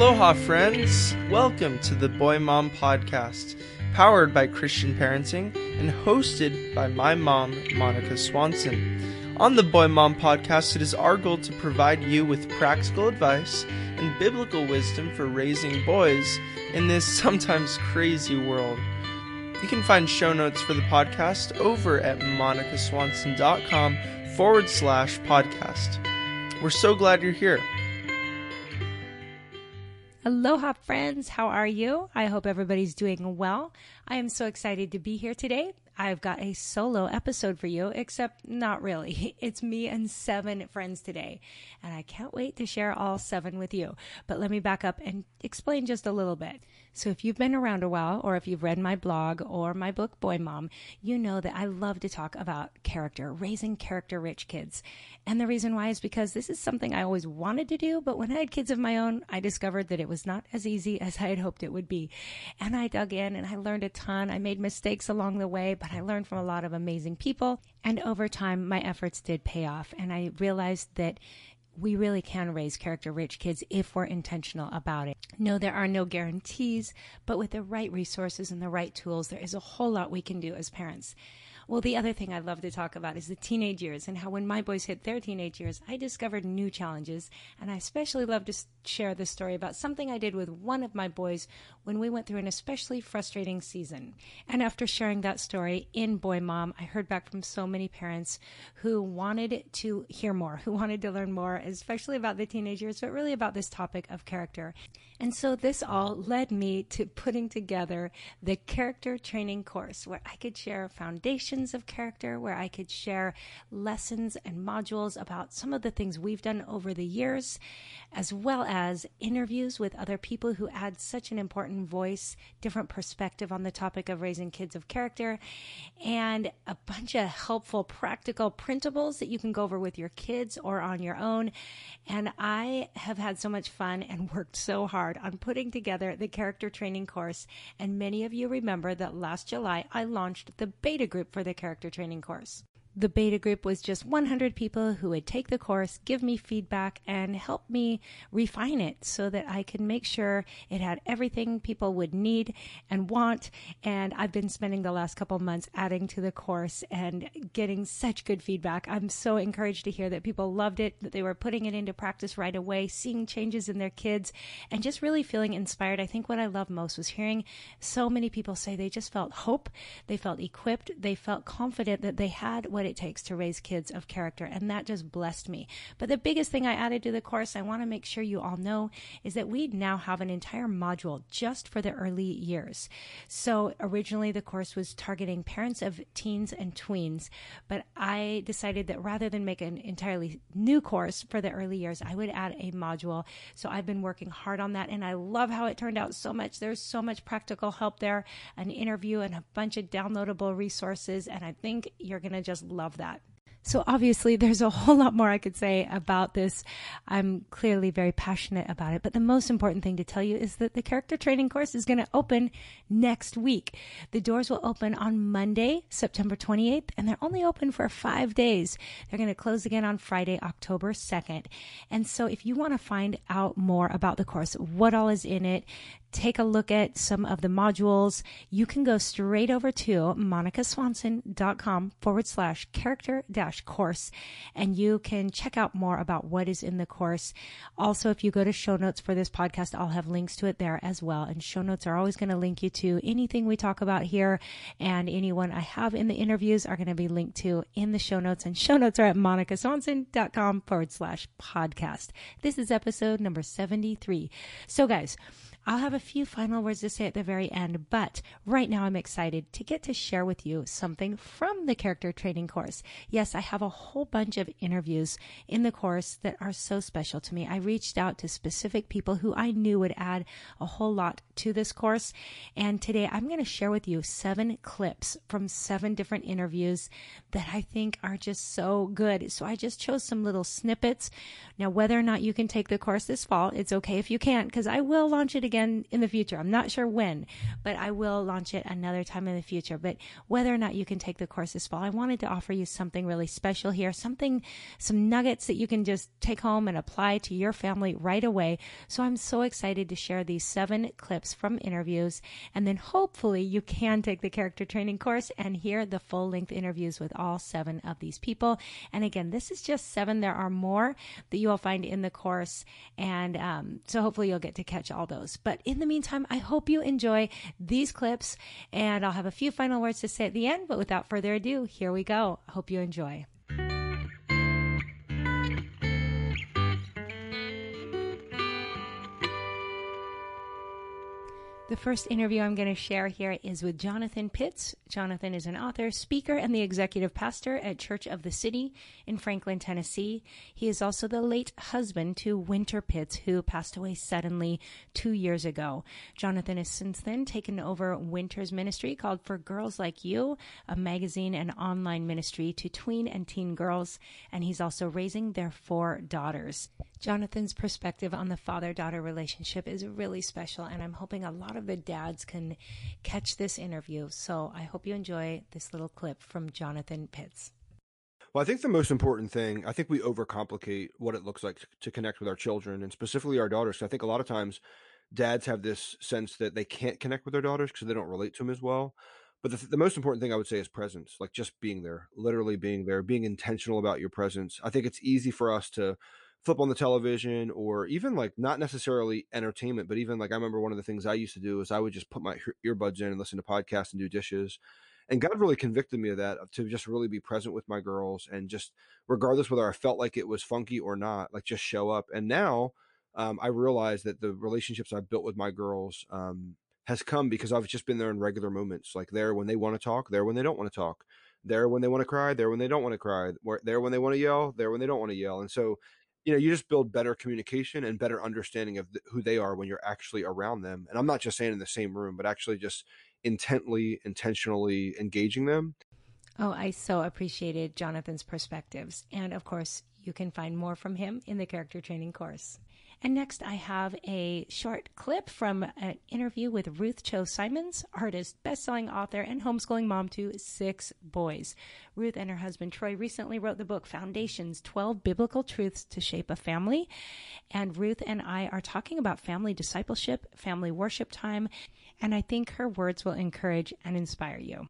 Aloha, friends! Welcome to the Boy Mom Podcast, powered by Christian Parenting and hosted by my mom, Monica Swanson. On the Boy Mom Podcast, it is our goal to provide you with practical advice and biblical wisdom for raising boys in this sometimes crazy world. You can find show notes for the podcast over at monicaswanson.com forward slash podcast. We're so glad you're here. Aloha, friends. How are you? I hope everybody's doing well. I am so excited to be here today. I've got a solo episode for you, except not really. It's me and seven friends today, and I can't wait to share all seven with you. But let me back up and explain just a little bit. So, if you've been around a while, or if you've read my blog or my book, Boy Mom, you know that I love to talk about character, raising character rich kids. And the reason why is because this is something I always wanted to do, but when I had kids of my own, I discovered that it was not as easy as I had hoped it would be. And I dug in and I learned a ton. I made mistakes along the way, but I learned from a lot of amazing people. And over time, my efforts did pay off. And I realized that we really can raise character rich kids if we're intentional about it. No, there are no guarantees, but with the right resources and the right tools, there is a whole lot we can do as parents. Well, the other thing I love to talk about is the teenage years and how when my boys hit their teenage years, I discovered new challenges. And I especially love to share the story about something I did with one of my boys when we went through an especially frustrating season. And after sharing that story in Boy Mom, I heard back from so many parents who wanted to hear more, who wanted to learn more, especially about the teenage years, but really about this topic of character. And so this all led me to putting together the character training course where I could share foundations of character, where I could share lessons and modules about some of the things we've done over the years, as well as interviews with other people who add such an important voice, different perspective on the topic of raising kids of character, and a bunch of helpful practical printables that you can go over with your kids or on your own. And I have had so much fun and worked so hard hard on putting together the character training course, and many of you remember that last July I launched the beta group for the character training course. The beta group was just 100 people who would take the course, give me feedback, and help me refine it so that I could make sure it had everything people would need and want. And I've been spending the last couple months adding to the course and getting such good feedback. I'm so encouraged to hear that people loved it, that they were putting it into practice right away, seeing changes in their kids, and just really feeling inspired. I think what I love most was hearing so many people say they just felt hope, they felt equipped, they felt confident that they had what what it takes to raise kids of character. And that just blessed me. But the biggest thing I added to the course, I want to make sure you all know, is that we now have an entire module just for the early years. So originally the course was targeting parents of teens and tweens, but I decided that rather than make an entirely new course for the early years, I would add a module. So I've been working hard on that and I love how it turned out so much. There's so much practical help there, an interview and a bunch of downloadable resources. And I think you're going to just love that. So obviously there's a whole lot more I could say about this. I'm clearly very passionate about it, but the most important thing to tell you is that the character training course is going to open next week. The doors will open on Monday, September 28th, and they're only open for five days. They're going to close again on Friday, October 2nd. And so if you want to find out more about the course, what all is in it, take a look at some of the modules, you can go straight over to monicaswanson.com forward slash character dash course and you can check out more about what is in the course. Also, if you go to show notes for this podcast, I'll have links to it there as well. And show notes are always going to link you to anything we talk about here and anyone I have in the interviews are going to be linked to in the show notes and show notes are at monicaswanson.com forward slash podcast. This is episode number 73. So guys, I'll have a few final words to say at the very end, but right now I'm excited to get to share with you something from the character training course. Yes, I have a whole bunch of interviews in the course that are so special to me. I reached out to specific people who I knew would add a whole lot to this course. And today I'm going to share with you seven clips from seven different interviews that I think are just so good. So I just chose some little snippets. Now, whether or not you can take the course this fall, it's okay if you can't because I will launch it again in the future. I'm not sure when, but I will launch it another time in the future. But whether or not you can take the course this fall, I wanted to offer you something really special here, something, some nuggets that you can just take home and apply to your family right away. So I'm so excited to share these seven clips from interviews. And then hopefully you can take the character training course and hear the full length interviews with all seven of these people. And again, this is just seven. There are more that you will find in the course. And um, so hopefully you'll get to catch all those. But in the meantime, I hope you enjoy these clips and I'll have a few final words to say at the end. But without further ado, here we go. I hope you enjoy. The first interview I'm going to share here is with Jonathan Pitts. Jonathan is an author, speaker, and the executive pastor at Church of the City in Franklin, Tennessee. He is also the late husband to Winter Pitts, who passed away suddenly two years ago. Jonathan has since then taken over Winter's ministry called For Girls Like You, a magazine and online ministry to tween and teen girls, and he's also raising their four daughters. Jonathan's perspective on the father daughter relationship is really special, and I'm hoping a lot of the dads can catch this interview. So I hope you enjoy this little clip from Jonathan Pitts. Well, I think the most important thing, I think we overcomplicate what it looks like to connect with our children and specifically our daughters. I think a lot of times dads have this sense that they can't connect with their daughters because they don't relate to them as well. But the, the most important thing I would say is presence, like just being there, literally being there, being intentional about your presence. I think it's easy for us to flip on the television or even like not necessarily entertainment, but even like I remember one of the things I used to do is I would just put my earbuds in and listen to podcasts and do dishes. And God really convicted me of that to just really be present with my girls and just regardless whether I felt like it was funky or not, like just show up. And now um, I realize that the relationships I've built with my girls um, has come because I've just been there in regular moments, like there when they want to talk, there when they don't want to talk, there when they want to cry, there when they don't want to cry, there when they want to yell, there when they don't want to yell. And so you know you just build better communication and better understanding of who they are when you're actually around them and i'm not just saying in the same room but actually just intently intentionally engaging them. Oh i so appreciated jonathan's perspectives and of course you can find more from him in the character training course and next, I have a short clip from an interview with Ruth Chou Simons, artist, best-selling author, and homeschooling mom to six boys. Ruth and her husband Troy recently wrote the book Foundations 12 Biblical Truths to Shape a Family. And Ruth and I are talking about family discipleship, family worship time, and I think her words will encourage and inspire you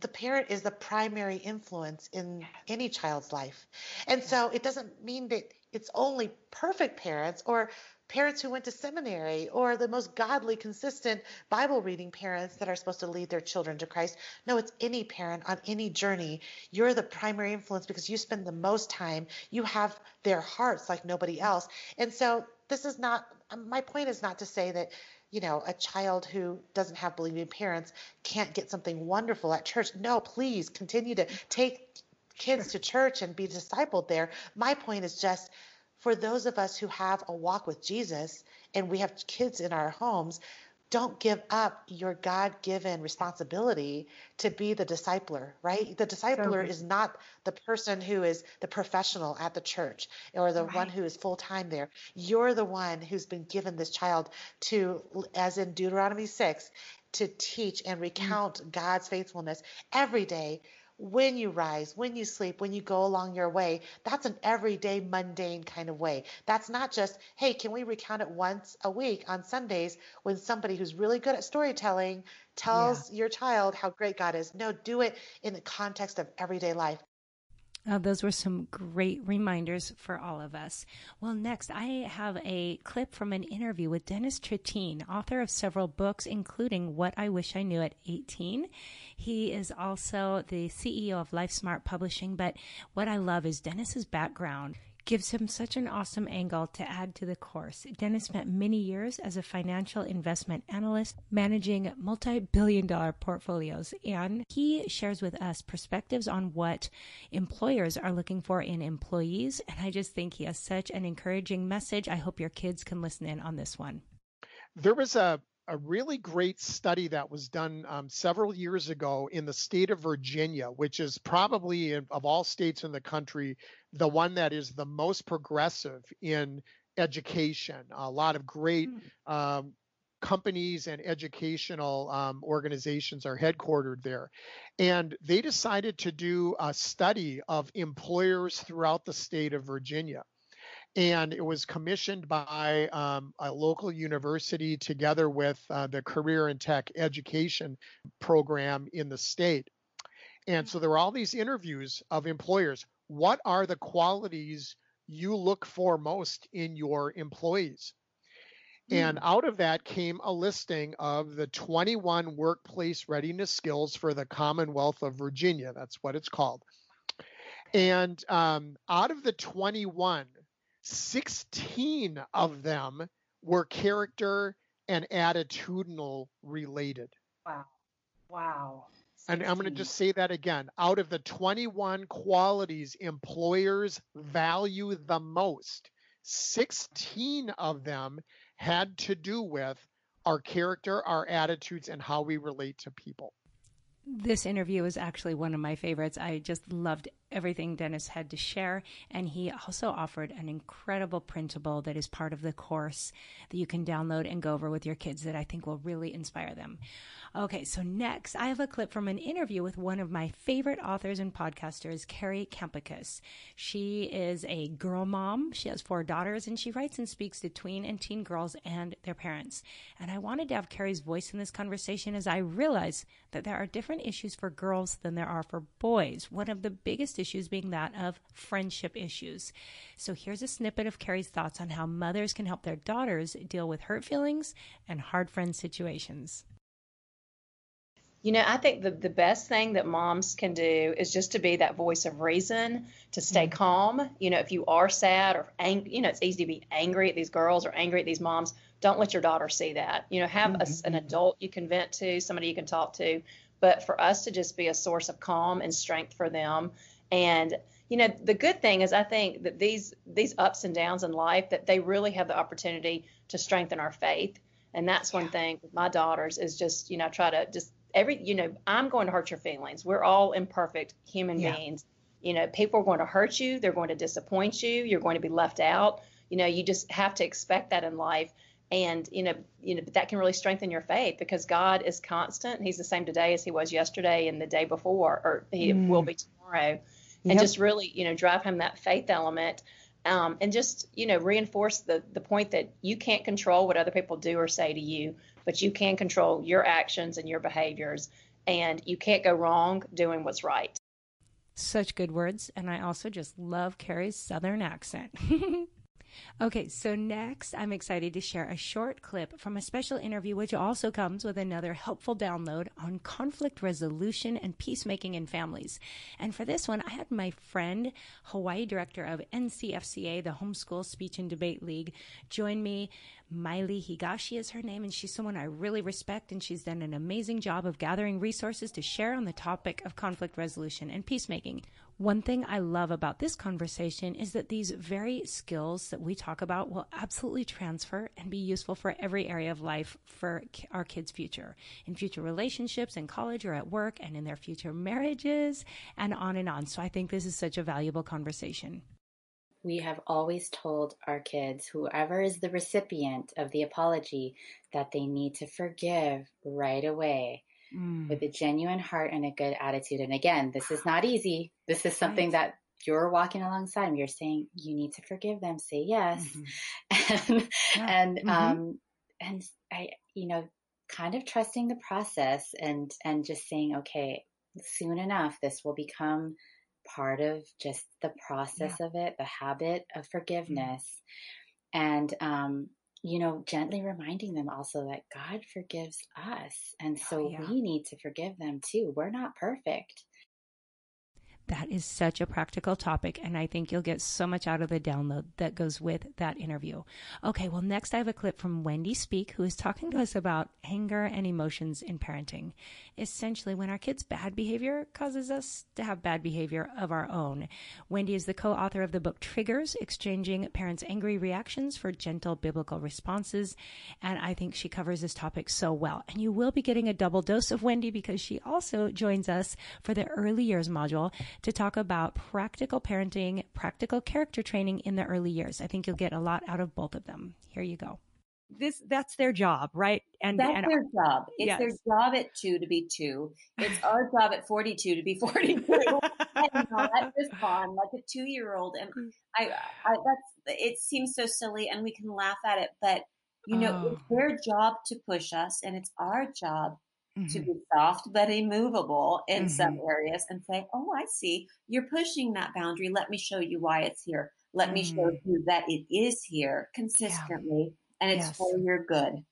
the parent is the primary influence in any child's life. And so it doesn't mean that it's only perfect parents or parents who went to seminary or the most godly, consistent Bible reading parents that are supposed to lead their children to Christ. No, it's any parent on any journey. You're the primary influence because you spend the most time. You have their hearts like nobody else. And so this is not, um, my point is not to say that you know, a child who doesn't have believing parents can't get something wonderful at church. No, please continue to take kids to church and be discipled there. My point is just for those of us who have a walk with Jesus and we have kids in our homes, don't give up your God-given responsibility to be the discipler, right? The discipler is not the person who is the professional at the church or the right. one who is full-time there. You're the one who's been given this child to, as in Deuteronomy 6, to teach and recount. God's faithfulness every day when you rise, when you sleep, when you go along your way. That's an everyday, mundane kind of way. That's not just, hey, can we recount it once a week on Sundays when somebody who's really good at storytelling tells yeah. your child how great God is? No, do it in the context of everyday life. Uh, those were some great reminders for all of us. Well, next, I have a clip from an interview with Dennis Trittin, author of several books, including What I Wish I Knew at 18. He is also the CEO of LifeSmart Publishing, but what I love is Dennis's background gives him such an awesome angle to add to the course. Dennis spent many years as a financial investment analyst managing multi billion dollar portfolios, and he shares with us perspectives on what employers are looking for in employees. And I just think he has such an encouraging message. I hope your kids can listen in on this one. There was a a really great study that was done um, several years ago in the state of Virginia, which is probably of all states in the country the one that is the most progressive in education. A lot of great mm. um, companies and educational um, organizations are headquartered there. And they decided to do a study of employers throughout the state of Virginia and it was commissioned by um, a local university together with uh, the career and tech education program in the state. And so there were all these interviews of employers. What are the qualities you look for most in your employees? And hmm. out of that came a listing of the 21 workplace readiness skills for the Commonwealth of Virginia. That's what it's called. And um, out of the 21, 16 of them were character and attitudinal related. Wow. Wow. 16. And I'm going to just say that again. Out of the 21 qualities employers value the most, 16 of them had to do with our character, our attitudes, and how we relate to people. This interview was actually one of my favorites. I just loved everything Dennis had to share. And he also offered an incredible printable that is part of the course that you can download and go over with your kids that I think will really inspire them. Okay, so next I have a clip from an interview with one of my favorite authors and podcasters, Kari Kampakis. She is a girl mom. She has four daughters and she writes and speaks to tween and teen girls and their parents. And I wanted to have Kari's voice in this conversation as I realize that there are different issues for girls than there are for boys. One of the biggest issues being that of friendship issues. So here's a snippet of Kari's thoughts on how mothers can help their daughters deal with hurt feelings and hard friend situations. You know, I think the, the best thing that moms can do is just to be that voice of reason, to stay mm-hmm. calm. You know, if you are sad or angry, you know, it's easy to be angry at these girls or angry at these moms. Don't let your daughter see that. You know, have mm-hmm. a, an adult you can vent to, somebody you can talk to. But for us to just be a source of calm and strength for them. And, you know, the good thing is I think that these these ups and downs in life that they really have the opportunity to strengthen our faith. And that's one thing with my daughters is just, you know, try to just every you know i'm going to hurt your feelings. We're all imperfect human yeah. beings. You know people are going to hurt you. They're going to disappoint you. You're going to be left out. You know you just have to expect that in life. And you know you know that can really strengthen your faith because god is constant. He's the same today as he was yesterday and the day before or he mm. will be tomorrow and yep. just really you know drive home that faith element um, and just you know reinforce the the point that you can't control what other people do or say to you but you can control your actions and your behaviors, and you can't go wrong doing what's right. Such good words, and I also just love Kari's Southern accent. Okay, so next, I'm excited to share a short clip from a special interview, which also comes with another helpful download on conflict resolution and peacemaking in families. And for this one, I had my friend, Hawaii director of NCFCA, the Homeschool Speech and Debate League, join me. Maile Higashi is her name, and she's someone I really respect, and she's done an amazing job of gathering resources to share on the topic of conflict resolution and peacemaking. One thing I love about this conversation is that these very skills that we talk about will absolutely transfer and be useful for every area of life for our kids' future, in future relationships, in college or at work, and in their future marriages, and on and on. So I think this is such a valuable conversation. We have always told our kids, whoever is the recipient of the apology, that they need to forgive right away mm. with a genuine heart and a good attitude. And again, this is not easy. This is something right. that you're walking alongside them. You're saying you need to forgive them. Say yes, mm-hmm. and yeah. and mm-hmm. um and I you know kind of trusting the process and and just saying okay soon enough this will become part of just the process yeah. of it the habit of mm-hmm. forgiveness mm-hmm. and um you know, gently reminding them also that God forgives us. And oh, so oh, yeah. we need to forgive them too. We're not perfect. That is such a practical topic, and I think you'll get so much out of the download that goes with that interview. Okay, well, next I have a clip from Wendy Speake, who is talking to us about anger and emotions in parenting. Essentially, when our kids' bad behavior causes us to have bad behavior of our own. Wendy is the co author of the book Triggers Exchanging Parents' Angry Reactions for Gentle Biblical Responses, and I think she covers this topic so well. And you will be getting a double dose of Wendy because she also joins us for the early years module to talk about practical parenting, practical character training in the early years. I think you'll get a lot out of both of them. Here you go. This that's their job, right? And that's and, their job. It's yes. their job at two to be two. It's our job at forty-two to be forty-two, and not respond like a two-year-old. And. I, I, that's it seems so silly, and we can laugh at it, but you know, oh. it's their job to push us, and it's our job mm-hmm. to be soft but immovable in mm-hmm. some areas and say, Oh, I see. You're pushing that boundary. Let me show you why it's here. Let mm-hmm. me show mm. you that it is here consistently yeah. and it's yes. for your good.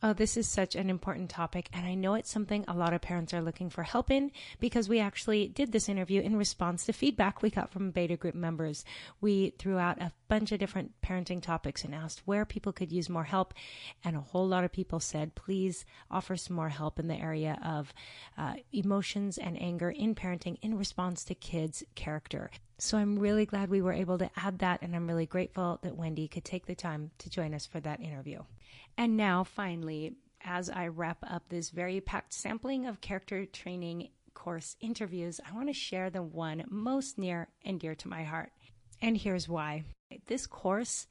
Oh, this is such an important topic. And I know it's something a lot of parents are looking for help in because we actually did this interview in response to feedback we got from beta group members. We threw out a bunch of different parenting topics and asked where people could use more help. And a whole lot of people said, please offer some more help in the area of uh, emotions and anger in parenting in response to kids' character. So I'm really glad we were able to add that. And I'm really grateful that Wendy could take the time to join us for that interview. And now, finally, as I wrap up this very packed sampling of character training course interviews, I want to share the one most near and dear to my heart. And here's why. This course,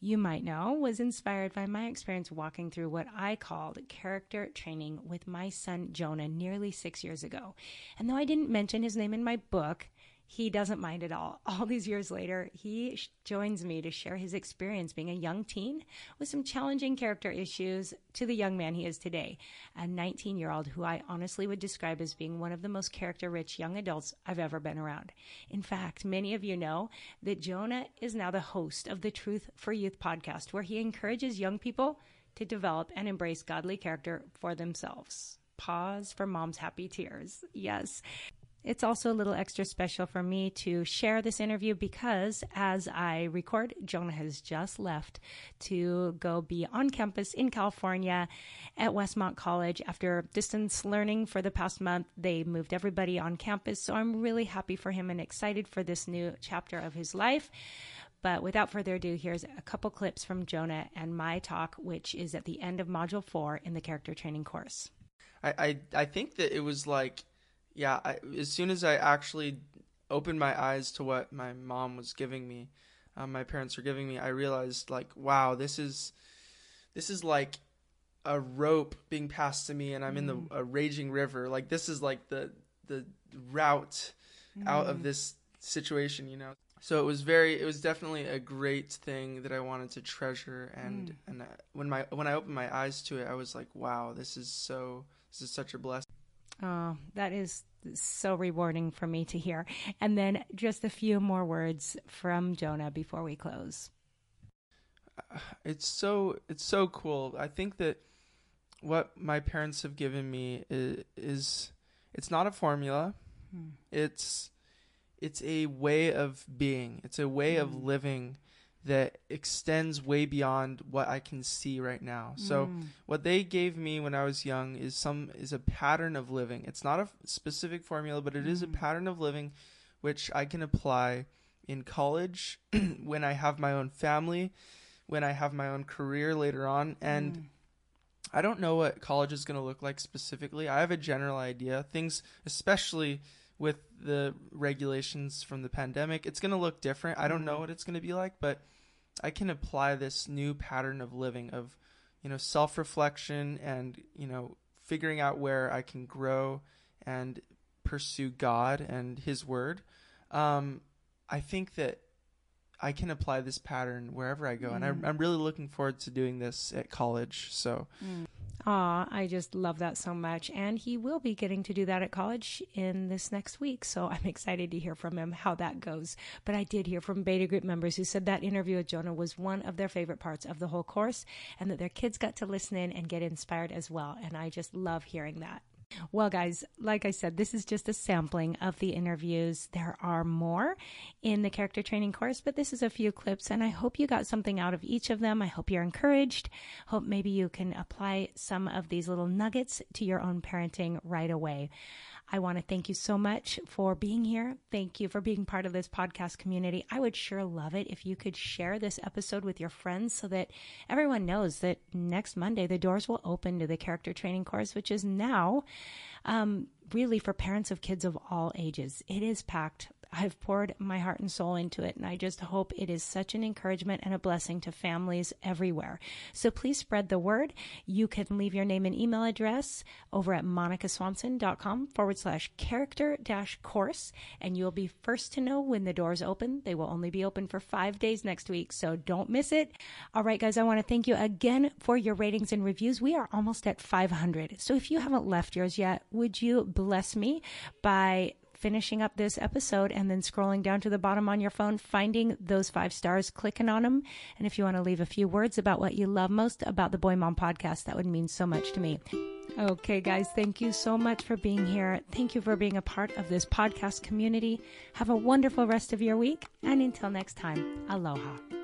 you might know, was inspired by my experience walking through what I called character training with my son Jonah nearly six years ago. And though I didn't mention his name in my book, he doesn't mind at all. All these years later, he sh- joins me to share his experience being a young teen with some challenging character issues to the young man he is today, a 19 year old who I honestly would describe as being one of the most character rich young adults I've ever been around. In fact, many of you know that Jonah is now the host of the Truth for Youth podcast, where he encourages young people to develop and embrace godly character for themselves. Pause for mom's happy tears. Yes. It's also a little extra special for me to share this interview because as I record, Jonah has just left to go be on campus in California at Westmont College. After distance learning for the past month, they moved everybody on campus. So I'm really happy for him and excited for this new chapter of his life. But without further ado, here's a couple clips from Jonah and my talk, which is at the end of Module 4 in the character training course. I, I, I think that it was like yeah, I, as soon as I actually opened my eyes to what my mom was giving me, um, my parents were giving me, I realized like, wow, this is this is like a rope being passed to me, and I'm mm. in the mm. a raging river. Like this is like the the route mm. out of mm. this situation, you know. So it was very, it was definitely a great thing that I wanted to treasure, and mm. and uh, when my when I opened my eyes to it, I was like, wow, this is so, this is such a blessing. Oh, that is so rewarding for me to hear. And then just a few more words from Jonah before we close. It's so it's so cool. I think that what my parents have given me is, is it's not a formula. Hmm. It's it's a way of being. It's a way hmm. of living that extends way beyond what I can see right now. So mm. what they gave me when I was young is some is a pattern of living. It's not a specific formula, but it mm. is a mm. pattern of living which I can apply in college when I have my own family, when I have my own career later on. And mm. I don't know what college is going to look like specifically. I have a general idea. Things, especially with the regulations from the pandemic, it's going to look different. I don't know mm-hmm. what it's going to be like, but I can apply this new pattern of living of, you know, self-reflection and, you know, figuring out where I can grow and pursue God and his word. Um, I think that I can apply this pattern wherever I go, mm. and I'm, I'm, really looking forward to doing this at college. So, mm. Aw, I just love that so much. And he will be getting to do that at college in this next week. So I'm excited to hear from him how that goes. But I did hear from beta group members who said that interview with Jonah was one of their favorite parts of the whole course and that their kids got to listen in and get inspired as well. And I just love hearing that. Well, guys, like I said, this is just a sampling of the interviews. There are more in the character training course, but this is a few clips, and I hope you got something out of each of them. I hope you're encouraged. Hope maybe you can apply some of these little nuggets to your own parenting right away. I want to thank you so much for being here. Thank you for being part of this podcast community. I would sure love it if you could share this episode with your friends so that everyone knows that next Monday the doors will open to the character training course, which is now um, really for parents of kids of all ages. It is packed I've poured my heart and soul into it, and I just hope it is such an encouragement and a blessing to families everywhere. So please spread the word. You can leave your name and email address over at monicaswanson.com forward slash character dash course, and you'll be first to know when the doors open. They will only be open for five days next week, so don't miss it. All right, guys, I want to thank you again for your ratings and reviews. We are almost at 500. So if you haven't left yours yet, would you bless me by finishing up this episode and then scrolling down to the bottom on your phone, finding those five stars, clicking on them. And if you want to leave a few words about what you love most about the Boy Mom podcast, that would mean so much to me. Okay, guys, thank you so much for being here. Thank you for being a part of this podcast community. Have a wonderful rest of your week. And until next time, aloha.